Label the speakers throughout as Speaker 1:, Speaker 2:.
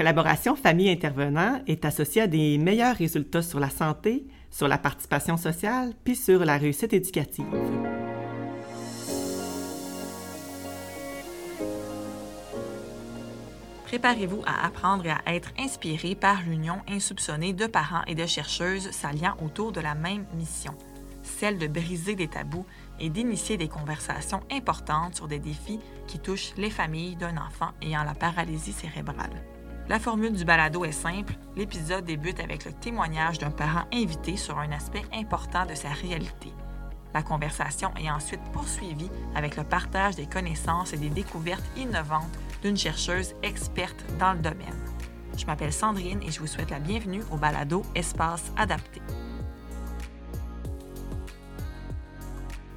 Speaker 1: Collaboration famille-intervenant est associée à des meilleurs résultats sur la santé, sur la participation sociale, puis sur la réussite éducative.
Speaker 2: Préparez-vous à apprendre et à être inspiré par l'union insoupçonnée de parents et de chercheuses s'alliant autour de la même mission, celle de briser des tabous et d'initier des conversations importantes sur des défis qui touchent les familles d'un enfant ayant la paralysie cérébrale. La formule du balado est simple. L'épisode débute avec le témoignage d'un parent invité sur un aspect important de sa réalité. La conversation est ensuite poursuivie avec le partage des connaissances et des découvertes innovantes d'une chercheuse experte dans le domaine. Je m'appelle Sandrine et je vous souhaite la bienvenue au balado Espace adapté.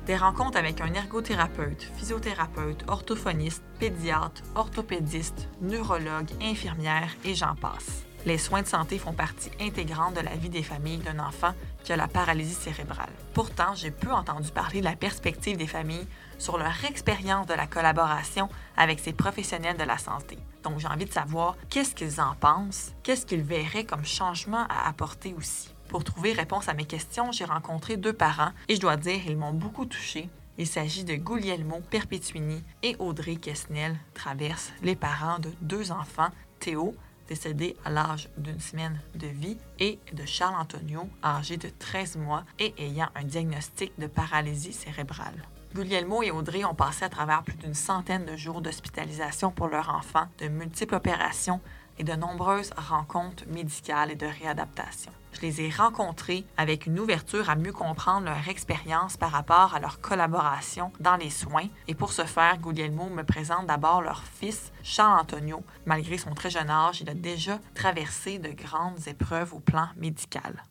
Speaker 2: Des rencontres avec un ergothérapeute, physiothérapeute, orthophoniste, pédiatre, orthopédiste, neurologue, infirmière et j'en passe. Les soins de santé font partie intégrante de la vie des familles d'un enfant qui a la paralysie cérébrale. Pourtant, j'ai peu entendu parler de la perspective des familles sur leur expérience de la collaboration avec ces professionnels de la santé. Donc, j'ai envie de savoir qu'est-ce qu'ils en pensent, qu'est-ce qu'ils verraient comme changement à apporter aussi. Pour trouver réponse à mes questions, j'ai rencontré deux parents et je dois dire, ils m'ont beaucoup touché. Il s'agit de Guglielmo Perpetuini et Audrey Kessnel, traversent les parents de deux enfants, Théo, décédé à l'âge d'une semaine de vie, et de Charles Antonio, âgé de 13 mois et ayant un diagnostic de paralysie cérébrale. Guglielmo et Audrey ont passé à travers plus d'une centaine de jours d'hospitalisation pour leur enfant, de multiples opérations et de nombreuses rencontres médicales et de réadaptation. Je les ai rencontrés avec une ouverture à mieux comprendre leur expérience par rapport à leur collaboration dans les soins. Et pour ce faire, Guglielmo me présente d'abord leur fils, Charles Antonio. Malgré son très jeune âge, il a déjà traversé de grandes épreuves au plan médical.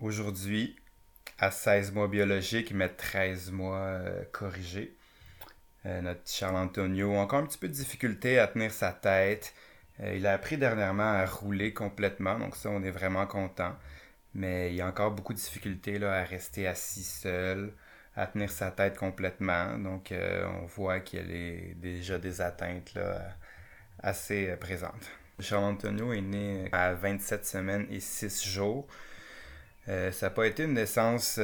Speaker 3: Aujourd'hui, à 16 mois biologiques, mais 13 mois euh, corrigés, euh, notre Charles Antonio a encore un petit peu de difficulté à tenir sa tête. Euh, il a appris dernièrement à rouler complètement, donc ça, on est vraiment content. Mais il y a encore beaucoup de difficultés là, à rester assis seul, à tenir sa tête complètement. Donc, euh, on voit qu'il y a déjà des atteintes assez euh, présentes. Charles Antonio est né à 27 semaines et 6 jours. ça n'a pas été une naissance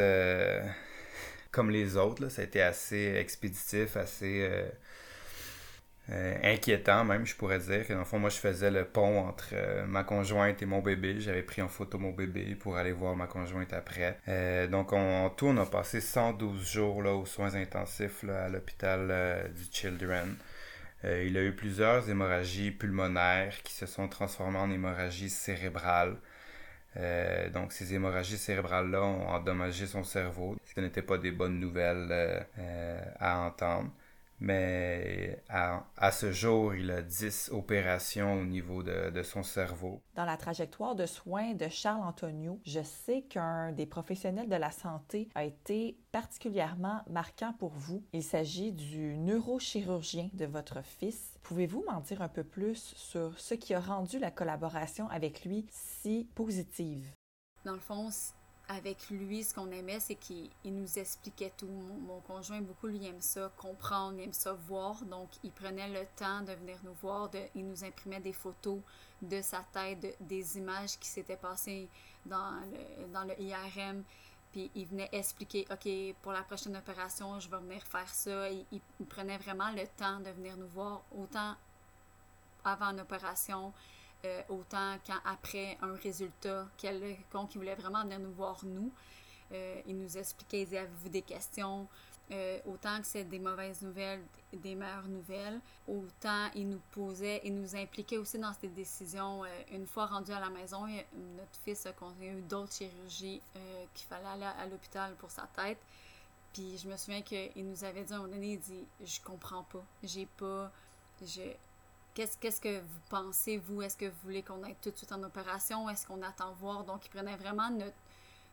Speaker 3: comme les autres. Ça a été assez expéditif, assez euh, inquiétant même, je pourrais dire. Que dans le fond, moi, je faisais le pont entre euh, ma conjointe et mon bébé. J'avais pris en photo mon bébé pour aller voir ma conjointe après. Euh, donc, en tout, on a passé 112 jours là, aux soins intensifs à l'hôpital du Children. il a eu plusieurs hémorragies pulmonaires qui se sont transformées en hémorragies cérébrales. donc, ces hémorragies cérébrales-là ont endommagé son cerveau. Ce n'était pas des bonnes nouvelles à entendre. Mais à, ce jour, il a 10 opérations au niveau de, son cerveau.
Speaker 2: Dans la trajectoire de soins de Charles Antonio, je sais qu'un des professionnels de la santé a été particulièrement marquant pour vous. Il s'agit du neurochirurgien de votre fils. Pouvez-vous m'en dire un peu plus sur ce qui a rendu la collaboration avec lui si positive?
Speaker 4: Dans le fond, avec lui, ce qu'on aimait, c'est qu'il nous expliquait tout. Mon, conjoint, beaucoup, lui, aime ça, comprendre, il aime ça, voir. Donc, il prenait le temps de venir nous voir, de, il nous imprimait des photos de sa tête, des images qui s'étaient passées dans le, dans le IRM. Puis, il venait expliquer, OK, pour la prochaine opération, je vais venir faire ça. Il, prenait vraiment le temps de venir nous voir, autant avant l'opération, euh, autant qu'après un résultat quelconque, il voulait vraiment venir nous voir nous. Euh, il nous expliquait, il disait, des questions? Euh, autant que c'est des mauvaises nouvelles, des meilleures nouvelles, autant il nous posait, il nous impliquait aussi dans ces décisions. une fois rendu à la maison, notre fils a eu d'autres chirurgies qu'il fallait aller à, l'hôpital pour sa tête. Puis je me souviens qu'il nous avait dit à un moment donné, il dit, je comprends pas, j'ai pas, je, Qu'est-ce, que vous pensez, vous? Est-ce que vous voulez qu'on aille tout de suite en opération? Est-ce qu'on attend voir? Donc, il prenait vraiment notre,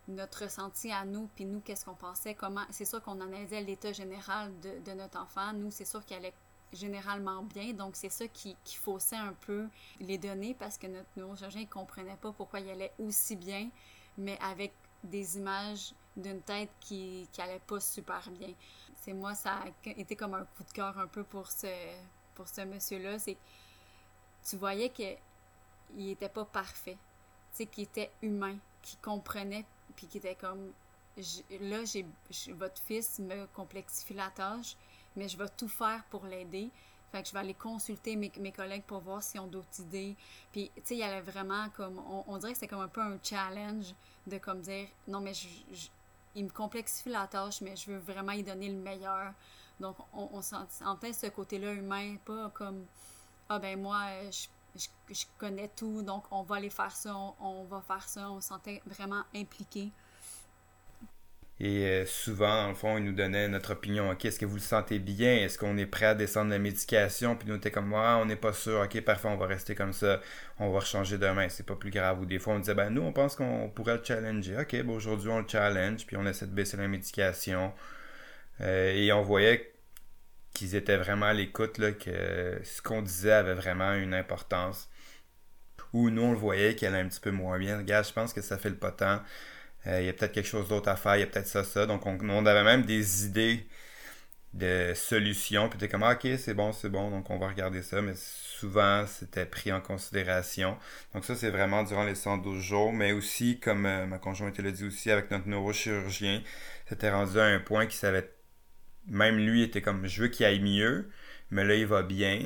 Speaker 4: notre ressenti à nous, puis nous, qu'est-ce qu'on pensait, comment... C'est sûr qu'on analysait l'état général de, notre enfant. Nous, c'est sûr qu'il allait généralement bien, donc c'est ça qui, qui faussait un peu les données parce que notre neurochirurgien ne comprenait pas pourquoi il allait aussi bien, mais avec des images d'une tête qui, qui allait pas super bien. C'est moi, ça a été comme un coup de cœur un peu pour ce, pour ce monsieur-là, c'est tu voyais que il était pas parfait. Tu sais, qui était humain, qui comprenait, puis qui était comme là, j'ai votre fils me complexifie la tâche, mais je vais tout faire pour l'aider. Fait que je vais aller consulter mes, mes collègues pour voir s'ils ont d'autres idées. Puis, tu sais, il y avait vraiment comme, on, dirait que c'était comme un peu un challenge de comme dire, non, mais je, il me complexifie la tâche, mais je veux vraiment y donner le meilleur. Donc, on, on sentait ce côté-là humain, pas comme, ah ben moi, je, je, connais tout, donc on va aller faire ça, on, va faire ça. On se sentait vraiment impliqué.
Speaker 3: Et euh, souvent, le fond, ils nous donnaient notre opinion. OK, est-ce que vous le sentez bien? Est-ce qu'on est prêt à descendre la médication? Puis nous, on était comme, ah, on n'est pas sûr. OK, parfait, on va rester comme ça. On va changer demain. C'est pas plus grave. Ou des fois, on disait, ben nous, on pense qu'on pourrait le challenger. OK, bon, aujourd'hui, on le challenge. Puis on essaie de baisser la médication. Euh, et on voyait qu'ils étaient vraiment à l'écoute, que ce qu'on disait avait vraiment une importance. Ou nous, on le voyait qu'elle allait un petit peu moins bien. Regarde, je pense que ça fait le potent euh, il y a peut-être quelque chose d'autre à faire, il y a peut-être ça, ça. Donc, on, avait même des idées de solutions. Puis, t'es comme, ah, ok, c'est bon, c'est bon, donc on va regarder ça. Mais souvent, c'était pris en considération. Donc, ça, c'est vraiment durant les 112 jours. Mais aussi, comme euh, ma conjointe l'a dit aussi, avec notre neurochirurgien, c'était rendu à un point qu'il savait. Même lui était comme, je veux qu'il aille mieux, mais là, il va bien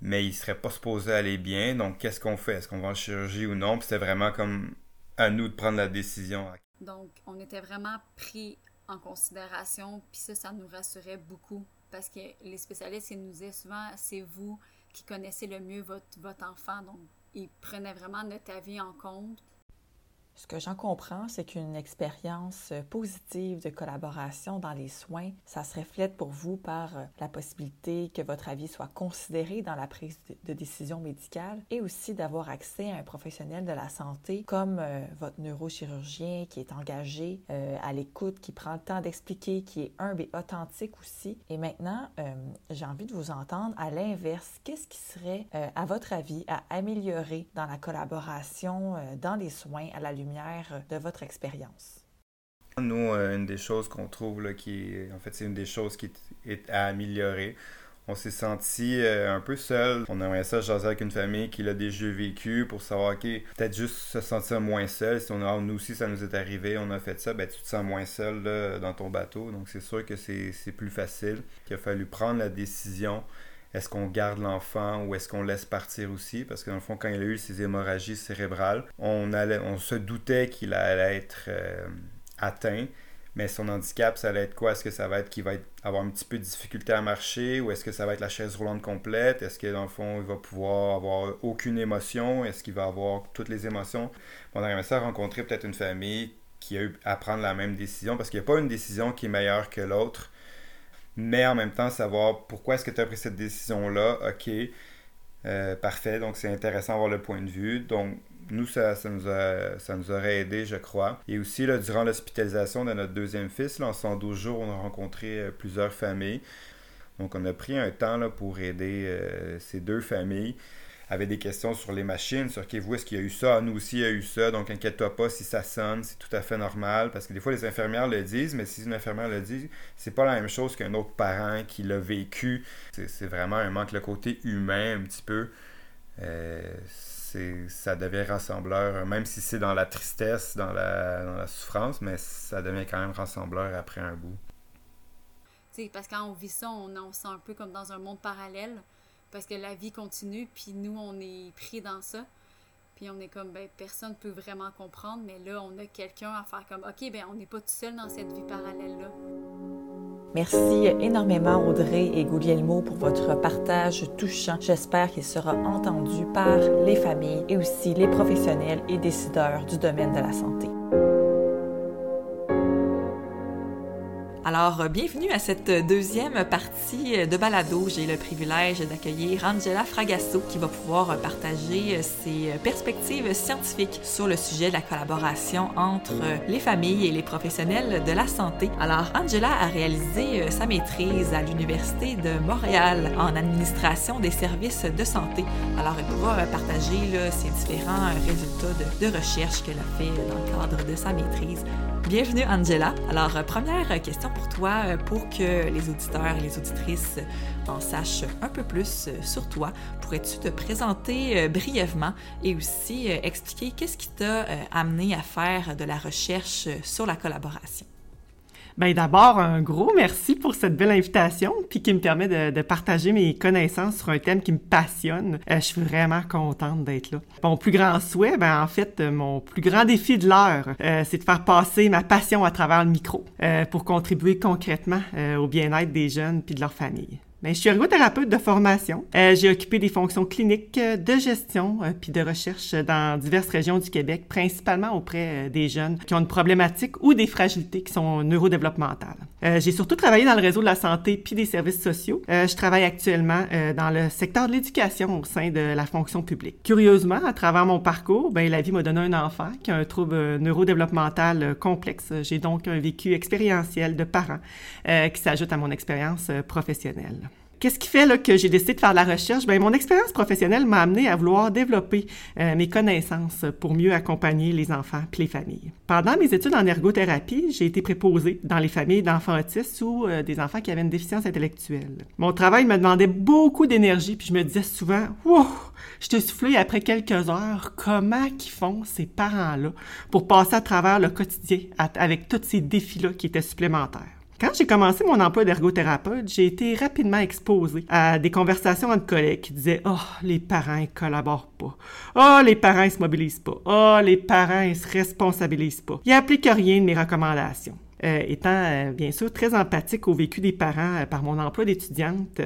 Speaker 3: mais il serait pas supposé aller bien. Donc, qu'est-ce qu'on fait? Est-ce qu'on va en chirurgie ou non? Puis c'était vraiment comme à nous de prendre la décision.
Speaker 4: Donc, on était vraiment pris en considération, puis ça, ça nous rassurait beaucoup parce que les spécialistes, ils nous disaient souvent, c'est vous qui connaissez le mieux votre, votre enfant, donc ils prenaient vraiment notre avis en compte.
Speaker 2: Ce que j'en comprends, c'est qu'une expérience positive de collaboration dans les soins, ça se reflète pour vous par euh, la possibilité que votre avis soit considéré dans la prise de décision médicale et aussi d'avoir accès à un professionnel de la santé comme euh, votre neurochirurgien qui est engagé euh, à l'écoute, qui prend le temps d'expliquer, qui est humble et authentique aussi. Et maintenant, j'ai envie de vous entendre à l'inverse. Qu'est-ce qui serait, à votre avis, à améliorer dans la collaboration dans les soins à la lumière de votre expérience?
Speaker 3: Nous, euh, une des choses qu'on trouve là, qui en fait, c'est une des choses qui est à améliorer. On s'est senti euh, un peu seul. On aimerait ça jaser avec une famille qui a des jeux vécus pour savoir, OK, peut-être juste se sentir moins seul. Si on a, nous aussi, ça nous est arrivé, on a fait ça, ben, tu te sens moins seul dans ton bateau. Donc, c'est sûr que c'est plus facile. Il a fallu prendre la décision est-ce qu'on garde l'enfant ou est-ce qu'on laisse partir aussi? Parce que dans le fond, quand il a eu ses hémorragies cérébrales, on, allait, on se doutait qu'il allait être euh, atteint. Mais son handicap, ça allait être quoi? Est-ce que ça va être qu'il va avoir un petit peu de difficulté à marcher ou est-ce que ça va être la chaise roulante complète? Est-ce que dans fond, il va pouvoir avoir aucune émotion? Est-ce qu'il va avoir toutes les émotions? On a ça rencontrer peut-être une famille qui a eu à prendre la même décision parce qu'il n'y a pas une décision qui est meilleure que l'autre mais en même temps savoir pourquoi est-ce que tu as pris cette décision-là. OK, euh, parfait, donc c'est intéressant d'avoir le point de vue. Donc, nous, ça, nous ça nous aurait aidé, je crois. Et aussi, durant l'hospitalisation de notre deuxième fils, en 112 jours, on a rencontré euh, plusieurs familles. Donc, on a pris un temps là, pour aider euh, ces deux familles avait des questions sur les machines, sur qui vous, est-ce qu'il y a eu ça? Nous aussi, il y a eu ça, donc inquiète-toi pas si ça sonne, c'est tout à fait normal, parce que des fois, les infirmières le disent, mais si une infirmière le dit, c'est pas la même chose qu'un autre parent qui l'a vécu. C'est vraiment un manque, le côté humain, un petit peu. Euh, ça devient rassembleur, même si c'est dans la tristesse, dans la, souffrance, mais ça devient quand même rassembleur après un bout.
Speaker 4: parce que quand on vit ça, on se sent un peu comme dans un monde parallèle parce que la vie continue, puis nous, on est pris dans ça. Puis on est comme, ben, personne ne peut vraiment comprendre, mais là, on a quelqu'un à faire comme, OK, ben, on n'est pas tout seul dans cette vie parallèle-là.
Speaker 2: Merci énormément Audrey et Guglielmo pour votre partage touchant. J'espère qu'il sera entendu par les familles et aussi les professionnels et décideurs du domaine de la santé. Alors, euh, bienvenue à cette deuxième partie de balado. J'ai le privilège d'accueillir Angela Fragasso qui va pouvoir partager ses perspectives scientifiques sur le sujet de la collaboration entre les familles et les professionnels de la santé. Alors, Angela a réalisé euh, sa maîtrise à l'Université de Montréal en administration des services de santé. Alors, elle pourra partager ses différents résultats de, de recherche qu'elle a fait dans le cadre de sa maîtrise Bienvenue Angela. Alors, euh, première question pour toi, euh, pour que les auditeurs et les auditrices en sachent un peu plus euh, sur toi, pourrais-tu te présenter brièvement et aussi expliquer qu'est-ce qui t'a amené à faire de la recherche sur la collaboration?
Speaker 1: Bien, d'abord, un gros merci pour cette belle invitation, puis qui me permet de, partager mes connaissances sur un thème qui me passionne. Euh, je suis vraiment contente d'être là. Mon plus grand souhait, ben, en fait, euh, mon plus grand défi de l'heure, euh, c'est de faire passer ma passion à travers le micro pour contribuer concrètement au bien-être des jeunes puis de leurs familles. Ben, je suis ergothérapeute de formation. Euh, j'ai occupé des fonctions cliniques, euh, de gestion euh, puis de recherche dans diverses régions du Québec, principalement auprès des jeunes qui ont une problématique ou des fragilités qui sont neurodéveloppementales. j'ai surtout travaillé dans le réseau de la santé puis des services sociaux. je travaille actuellement dans le secteur de l'éducation au sein de la fonction publique. Curieusement, à travers mon parcours, ben, la vie m'a donné un enfant qui a un trouble neurodéveloppemental complexe. J'ai donc un vécu expérientiel de parents qui s'ajoute à mon expérience professionnelle. Qu'est-ce qui fait là, que j'ai décidé de faire de la recherche? Bien, mon expérience professionnelle m'a amené à vouloir développer euh, mes connaissances pour mieux accompagner les enfants et les familles. Pendant mes études en ergothérapie, j'ai été préposée dans les familles d'enfants autistes ou euh, des enfants qui avaient une déficience intellectuelle. Mon travail me demandait beaucoup d'énergie, puis je me disais souvent, wow, je te soufflé après quelques heures, comment qu'ils font ces parents-là pour passer à travers le quotidien avec tous ces défis-là qui étaient supplémentaires? Quand j'ai commencé mon emploi d'ergothérapeute, j'ai été rapidement exposée à des conversations entre collègues qui disaient Oh, les parents, ils collaborent pas. Oh, les parents, ils se mobilisent pas. Oh, les parents, ils se responsabilisent pas. Ils n'appliquent rien de mes recommandations. Euh, étant euh, bien sûr très empathique au vécu des parents euh, par mon emploi d'étudiante,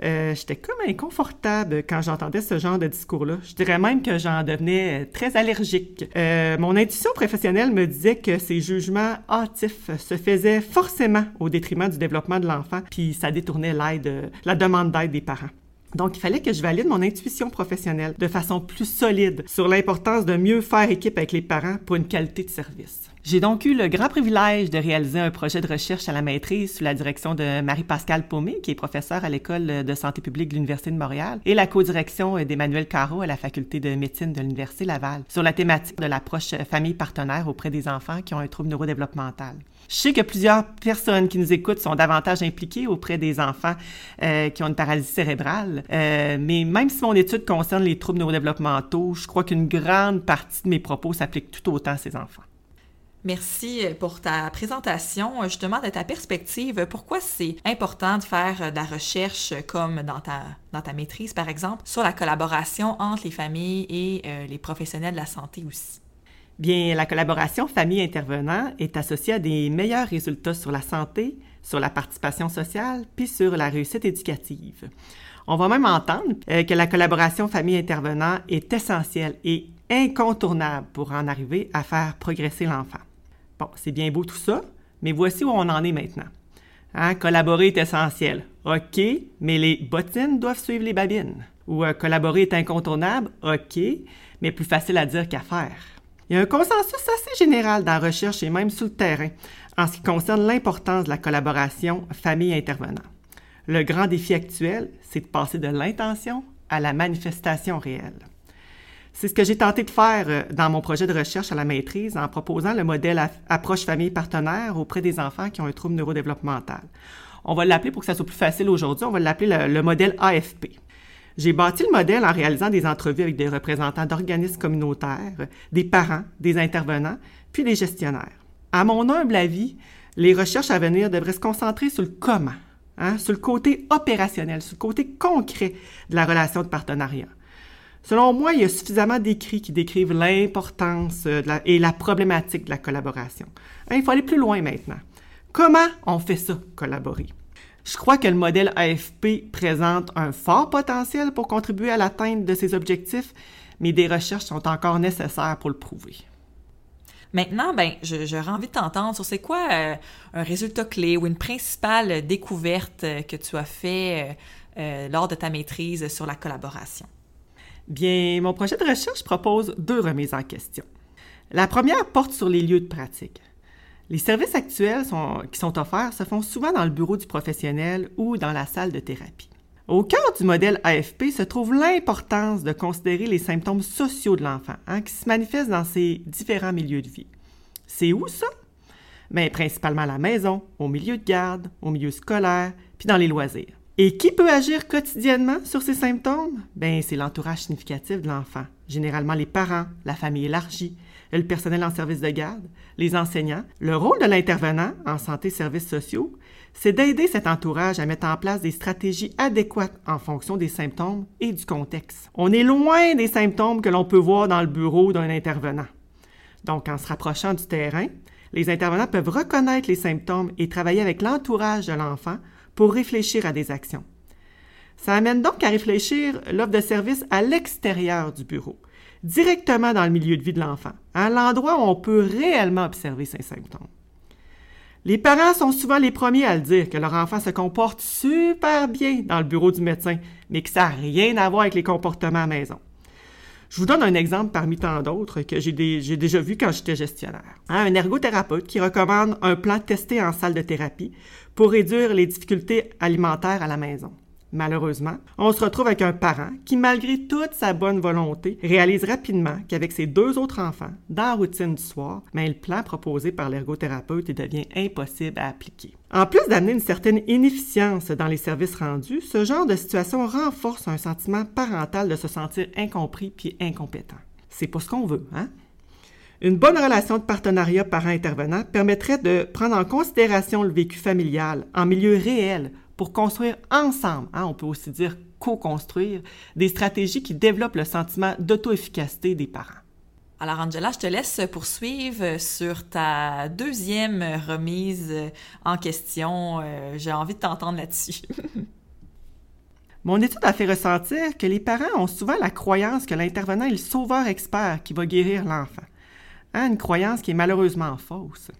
Speaker 1: j'étais comme inconfortable quand j'entendais ce genre de discours-là. Je dirais même que j'en devenais très allergique. mon intuition professionnelle me disait que ces jugements hâtifs se faisaient forcément au détriment du développement de l'enfant, puis ça détournait l'aide, la demande d'aide des parents. Donc, il fallait que je valide mon intuition professionnelle de façon plus solide sur l'importance de mieux faire équipe avec les parents pour une qualité de service. J'ai donc eu le grand privilège de réaliser un projet de recherche à la maîtrise sous la direction de Marie-Pascale Paumé, qui est professeure à l'École de santé publique de l'Université de Montréal, et la co-direction d'Emmanuel Caro à la Faculté de médecine de l'Université Laval, sur la thématique de l'approche famille partenaire auprès des enfants qui ont un trouble neurodéveloppemental. Je sais que plusieurs personnes qui nous écoutent sont davantage impliquées auprès des enfants euh, qui ont une paralysie cérébrale, euh, mais même si mon étude concerne les troubles neurodéveloppementaux, je crois qu'une grande partie de mes propos s'applique tout autant à ces enfants.
Speaker 2: Merci pour ta présentation. Justement, de ta perspective, pourquoi c'est important de faire de la recherche comme dans ta, dans ta maîtrise, par exemple, sur la collaboration entre les familles et euh, les professionnels de la santé aussi?
Speaker 1: Bien, la collaboration famille-intervenant est associée à des meilleurs résultats sur la santé, sur la participation sociale, puis sur la réussite éducative. On va même entendre euh, que la collaboration famille-intervenant est essentielle et incontournable pour en arriver à faire progresser l'enfant. Bon, c'est bien beau tout ça, mais voici où on en est maintenant. Hein, collaborer est essentiel. OK, mais les bottines doivent suivre les babines. Ou euh, collaborer est incontournable. OK, mais plus facile à dire qu'à faire. Il y a un consensus assez général dans la recherche et même sur le terrain en ce qui concerne l'importance de la collaboration famille-intervenant. Le grand défi actuel, c'est de passer de l'intention à la manifestation réelle. C'est ce que j'ai tenté de faire euh, dans mon projet de recherche à la maîtrise en proposant le modèle approche famille partenaire auprès des enfants qui ont un trouble neurodéveloppemental. On va l'appeler pour que ça soit plus facile aujourd'hui, on va l'appeler le, modèle AFP. J'ai bâti le modèle en réalisant des entrevues avec des représentants d'organismes communautaires, des parents, des intervenants, puis des gestionnaires. À mon humble avis, les recherches à venir devraient se concentrer sur le comment, hein, sur le côté opérationnel, sur le côté concret de la relation de partenariat. Selon moi, il y a suffisamment d'écrits qui décrivent l'importance euh, et la problématique de la collaboration. Hein, il faut aller plus loin maintenant. Comment on fait ça, collaborer? Je crois que le modèle AFP présente un fort potentiel pour contribuer à l'atteinte de ces objectifs, mais des recherches sont encore nécessaires pour le prouver.
Speaker 2: Maintenant, ben, j'aurais envie de t'entendre sur c'est quoi euh, un résultat clé ou une principale découverte que tu as fait euh, lors de ta maîtrise sur la collaboration.
Speaker 1: Bien, mon projet de recherche propose deux remises en question. La première porte sur les lieux de pratique. Les services actuels qui sont offerts se font souvent dans le bureau du professionnel ou dans la salle de thérapie. Au cœur du modèle AFP se trouve l'importance de considérer les symptômes sociaux de l'enfant, hein, qui se manifestent dans ces différents milieux de vie. C'est où ça? Mais principalement à la maison, au milieu de garde, au milieu scolaire, puis dans les loisirs. Et qui peut agir quotidiennement sur ces symptômes? Ben, c'est l'entourage significatif de l'enfant. Généralement les parents, la famille élargie, le personnel en service de garde, les enseignants. Le rôle de l'intervenant en santé et services sociaux, c'est d'aider cet entourage à mettre en place des stratégies adéquates en fonction des symptômes et du contexte. On est loin des symptômes que l'on peut voir dans le bureau d'un intervenant. Donc, en se rapprochant du terrain, les intervenants peuvent reconnaître les symptômes et travailler avec l'entourage de l'enfant pour réfléchir à des actions. Ça amène donc à réfléchir l'offre de service à l'extérieur du bureau, directement dans le milieu de vie de l'enfant, à l'endroit où on peut réellement observer ces symptômes. Les parents sont souvent les premiers à le dire que leur enfant se comporte super bien dans le bureau du médecin, mais que ça n'a rien à voir avec les comportements à maison. Je vous donne un exemple parmi tant d'autres que j'ai déjà vu quand j'étais gestionnaire. Hein, un ergothérapeute qui recommande un plan testé en salle de thérapie pour réduire les difficultés alimentaires à la maison. Malheureusement, on se retrouve avec un parent qui, malgré toute sa bonne volonté, réalise rapidement qu'avec ses deux autres enfants, dans la routine du soir, mais le plan proposé par l'ergothérapeute devient impossible à appliquer. En plus d'amener une certaine inefficience dans les services rendus, ce genre de situation renforce un sentiment parental de se sentir incompris puis incompétent. C'est pas ce qu'on veut, hein? Une bonne relation de partenariat parent-intervenant permettrait de prendre en considération le vécu familial en milieu réel pour construire ensemble, hein, on peut aussi dire co-construire, des stratégies qui développent le sentiment d'auto-efficacité des parents.
Speaker 2: Alors Angela, je te laisse poursuivre sur ta deuxième remise en question. Euh, j'ai envie de t'entendre là-dessus.
Speaker 1: Mon étude a fait ressentir que les parents ont souvent la croyance que l'intervenant est le sauveur expert qui va guérir l'enfant. Hein, une croyance qui est malheureusement fausse.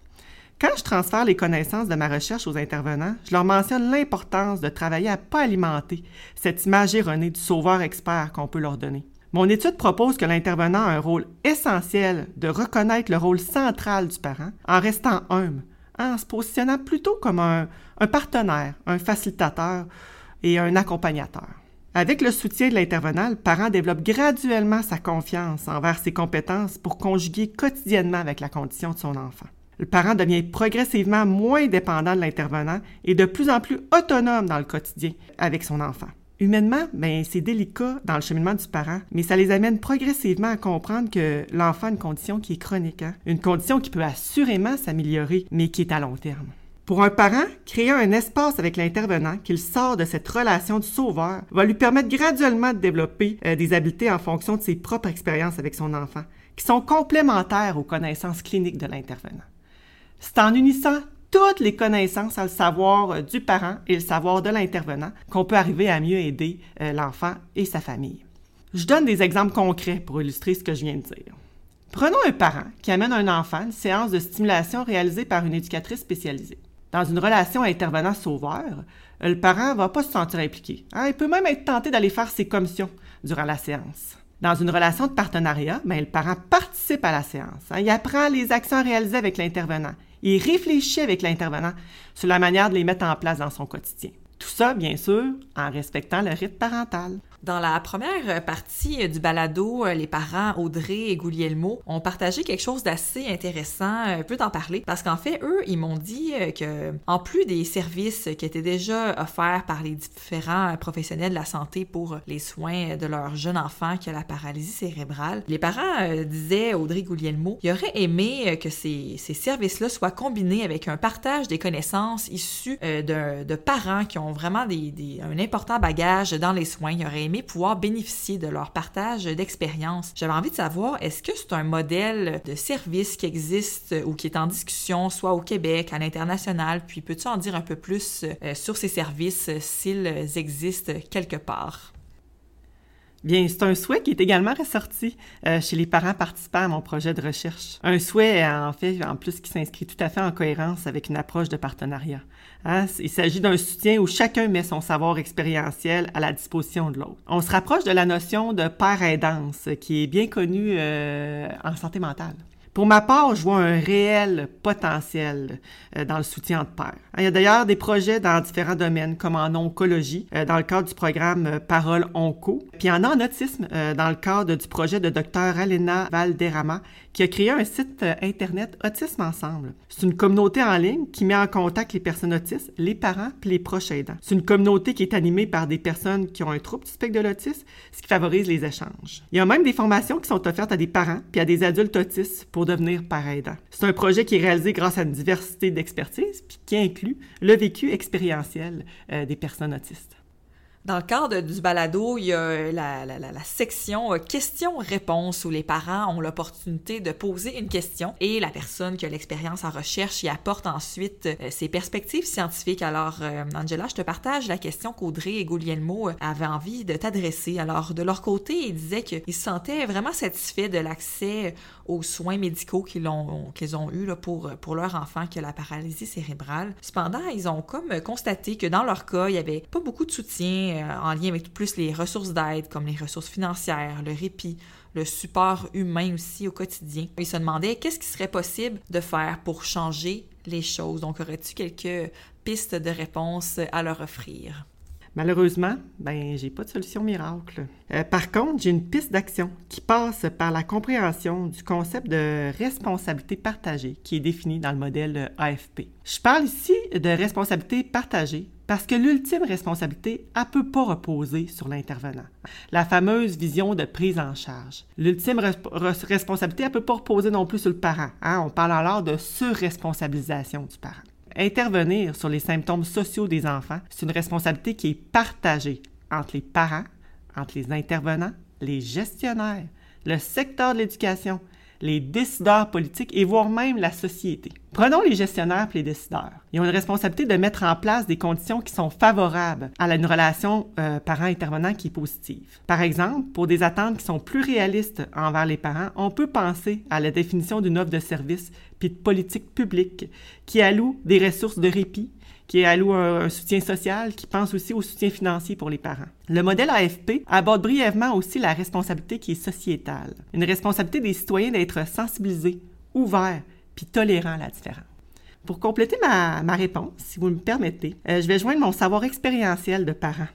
Speaker 1: Quand je transfère les connaissances de ma recherche aux intervenants, je leur mentionne l'importance de travailler à ne pas alimenter cette image erronée du sauveur expert qu'on peut leur donner. Mon étude propose que l'intervenant a un rôle essentiel de reconnaître le rôle central du parent en restant humble, en se positionnant plutôt comme un, un partenaire, un facilitateur et un accompagnateur. Avec le soutien de l'intervenant, le parent développe graduellement sa confiance envers ses compétences pour conjuguer quotidiennement avec la condition de son enfant. Le parent devient progressivement moins dépendant de l'intervenant et de plus en plus autonome dans le quotidien avec son enfant. Humainement, ben, c'est délicat dans le cheminement du parent, mais ça les amène progressivement à comprendre que l'enfant a une condition qui est chronique, hein. une condition qui peut assurément s'améliorer, mais qui est à long terme. Pour un parent, créer un espace avec l'intervenant qu'il sort de cette relation du sauveur va lui permettre graduellement de développer euh, des habiletés en fonction de ses propres expériences avec son enfant, qui sont complémentaires aux connaissances cliniques de l'intervenant. C'est en unissant toutes les connaissances à le savoir euh, du parent et le savoir de l'intervenant qu'on peut arriver à mieux aider euh, l'enfant et sa famille. Je donne des exemples concrets pour illustrer ce que je viens de dire. Prenons un parent qui amène un enfant à une séance de stimulation réalisée par une éducatrice spécialisée. Dans une relation intervenant-sauveur, le parent ne va pas se sentir impliqué. Hein. Il peut même être tenté d'aller faire ses commissions durant la séance. Dans une relation de partenariat, ben, le parent participe à la séance. Hein. Il apprend les actions réalisées avec l'intervenant. Il réfléchit avec l'intervenant sur la manière de les mettre en place dans son quotidien. Tout ça, bien sûr, en respectant le rythme parental.
Speaker 2: Dans la première partie du balado, les parents Audrey et Guglielmo ont partagé quelque chose d'assez intéressant. Un peu t'en parler parce qu'en fait, eux, ils m'ont dit que, en plus des services qui étaient déjà offerts par les différents professionnels de la santé pour les soins de leur jeune enfant qui a la paralysie cérébrale, les parents euh, disaient Audrey Guglielmo, ils auraient aimé que ces, ces services-là soient combinés avec un partage des connaissances issues euh, de, parents qui ont vraiment des, un important bagage dans les soins. Ils auraient pouvoir bénéficier de leur partage d'expérience. J'avais envie de savoir, est-ce que c'est un modèle de service qui existe ou qui est en discussion, soit au Québec, à l'international, puis peux-tu en dire un peu plus euh, sur ces services s'ils existent quelque part?
Speaker 1: Bien, c'est un souhait qui est également ressorti euh, chez les parents participants à mon projet de recherche. Un souhait, en fait, en plus, qui s'inscrit tout à fait en cohérence avec une approche de partenariat. Hein, il s'agit d'un soutien où chacun met son savoir expérientiel à la disposition de l'autre. On se rapproche de la notion de père aidance, qui est bien connue euh, en santé mentale. Pour ma part, je vois un réel potentiel euh, dans le soutien de père. Il y a d'ailleurs des projets dans différents domaines, comme en oncologie, euh, dans le cadre du programme euh, Parole Onco, puis en en autisme, dans le cadre du projet de Dr. Alena Valderrama, qui a créé un site Internet Autisme Ensemble. C'est une communauté en ligne qui met en contact les personnes autistes, les parents puis les proches aidants. C'est une communauté qui est animée par des personnes qui ont un trouble du spectre de l'autisme, ce qui favorise les échanges. Il y a même des formations qui sont offertes à des parents puis à des adultes autistes pour devenir parents aidants. C'est un projet qui est réalisé grâce à une diversité d'expertise puis qui inclut le vécu expérientiel euh, des personnes autistes.
Speaker 2: Dans le cadre du balado, il y a la, section euh, questions-réponses où les parents ont l'opportunité de poser une question et la personne qui a l'expérience en recherche y apporte ensuite euh, ses perspectives scientifiques. Alors, euh, Angela, je te partage la question qu'Audrey et Guglielmo avaient envie de t'adresser. Alors, de leur côté, ils disaient qu'ils se sentaient vraiment satisfaits de l'accès aux soins médicaux qu'ils ont, qu'ils ont eu pour, pour leur enfant qui a la paralysie cérébrale. Cependant, ils ont comme constaté que dans leur cas, il n'y avait pas beaucoup de soutien euh, en lien avec plus les ressources d'aide comme les ressources financières, le répit, le support humain aussi au quotidien. Ils se demandaient qu'est-ce qui serait possible de faire pour changer les choses? Donc, aurais-tu quelques pistes de réponse à leur offrir?
Speaker 1: Malheureusement, ben j'ai pas de solution miracle. Euh, par contre, j'ai une piste d'action qui passe par la compréhension du concept de responsabilité partagée qui est défini dans le modèle AFP. Je parle ici de responsabilité partagée parce que l'ultime responsabilité, elle peut pas reposer sur l'intervenant. La fameuse vision de prise en charge. L'ultime responsabilité, elle peut pas reposer non plus sur le parent. Hein. On parle alors de surresponsabilisation du parent. Intervenir sur les symptômes sociaux des enfants, c'est une responsabilité qui est partagée entre les parents, entre les intervenants, les gestionnaires, le secteur de l'éducation, les décideurs politiques et voire même la société. Prenons les gestionnaires et les décideurs. Ils ont une responsabilité de mettre en place des conditions qui sont favorables à une relation euh, parent-intervenant qui est positive. Par exemple, pour des attentes qui sont plus réalistes envers les parents, on peut penser à la définition d'une offre de service puis de politique publique qui alloue des ressources de répit, qui alloue un, soutien social, qui pense aussi au soutien financier pour les parents. Le modèle AFP aborde brièvement aussi la responsabilité qui est sociétale. Une responsabilité des citoyens d'être sensibilisés, ouverts, puis tolérants à la différence. Pour compléter ma, ma, réponse, si vous me permettez, euh, je vais joindre mon savoir expérientiel de parent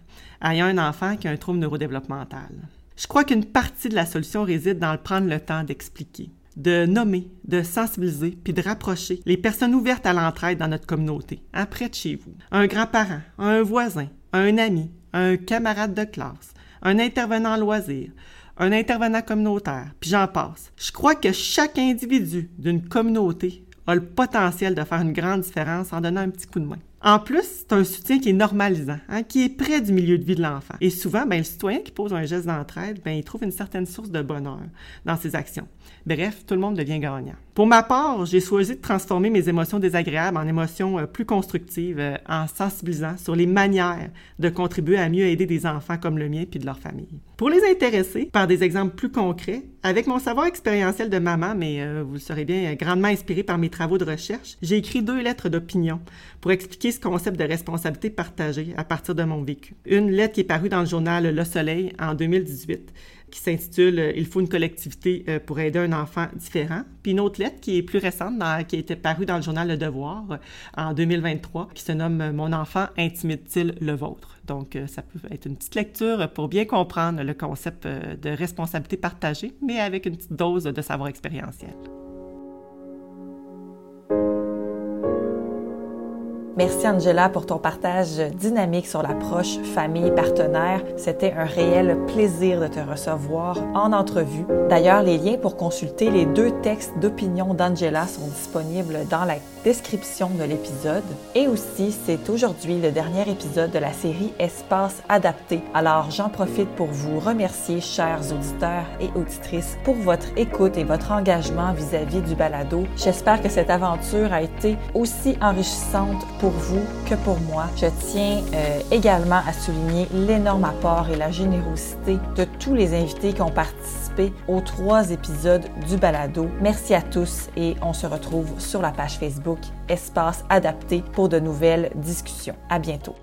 Speaker 1: ayant un enfant qui a un trouble neurodéveloppemental. Je crois qu'une partie de la solution réside dans le prendre le temps d'expliquer, de nommer, de sensibiliser, puis de rapprocher les personnes ouvertes à l'entraide dans notre communauté, hein, près de chez vous. Un grand-parent, un voisin, un ami, un camarade de classe, un intervenant en loisir, un intervenant communautaire, puis j'en passe. Je crois que chaque individu d'une communauté a le potentiel de faire une grande différence en donnant un petit coup de main. En plus, c'est un soutien qui est normalisant, hein, qui est près du milieu de vie de l'enfant. Et souvent, ben, le citoyen qui pose un geste d'entraide, ben, il trouve une certaine source de bonheur dans ses actions. Bref, tout le monde devient gagnant. Pour ma part, j'ai choisi de transformer mes émotions désagréables en émotions euh, plus constructives euh, en sensibilisant sur les manières de contribuer à mieux aider des enfants comme le mien puis de leur famille. Pour les intéresser par des exemples plus concrets, avec mon savoir expérientiel de maman, mais euh, vous le saurez bien, grandement inspiré par mes travaux de recherche, j'ai écrit deux lettres d'opinion pour expliquer ce concept de responsabilité partagée à partir de mon vécu. Une lettre qui est parue dans le journal Le Soleil en 2018 qui s'intitule euh, Il faut une collectivité euh, pour aider un enfant différent. Puis une autre lettre qui est plus récente, qui a été parue dans le journal Le Devoir euh, en 2023, qui se nomme Mon enfant intimide-t-il le vôtre? Donc, ça peut être une petite lecture pour bien comprendre le concept de responsabilité partagée, mais avec une petite dose de savoir expérientiel.
Speaker 2: Merci Angela pour ton partage dynamique sur l'approche famille-partenaire. C'était un réel plaisir de te recevoir en entrevue. D'ailleurs, les liens pour consulter les deux textes d'opinion d'Angela sont disponibles dans la description de l'épisode. Et aussi, c'est aujourd'hui le dernier épisode de la série Espace adapté. Alors, j'en profite pour vous remercier, chers auditeurs et auditrices, pour votre écoute et votre engagement vis-à-vis du balado. J'espère que cette aventure a été aussi enrichissante pour vous que pour moi. Je tiens euh, également à souligner l'énorme apport et la générosité de tous les invités qui ont participé aux trois épisodes du balado. Merci à tous et on se retrouve sur la page Facebook Espace adapté pour de nouvelles discussions. À bientôt.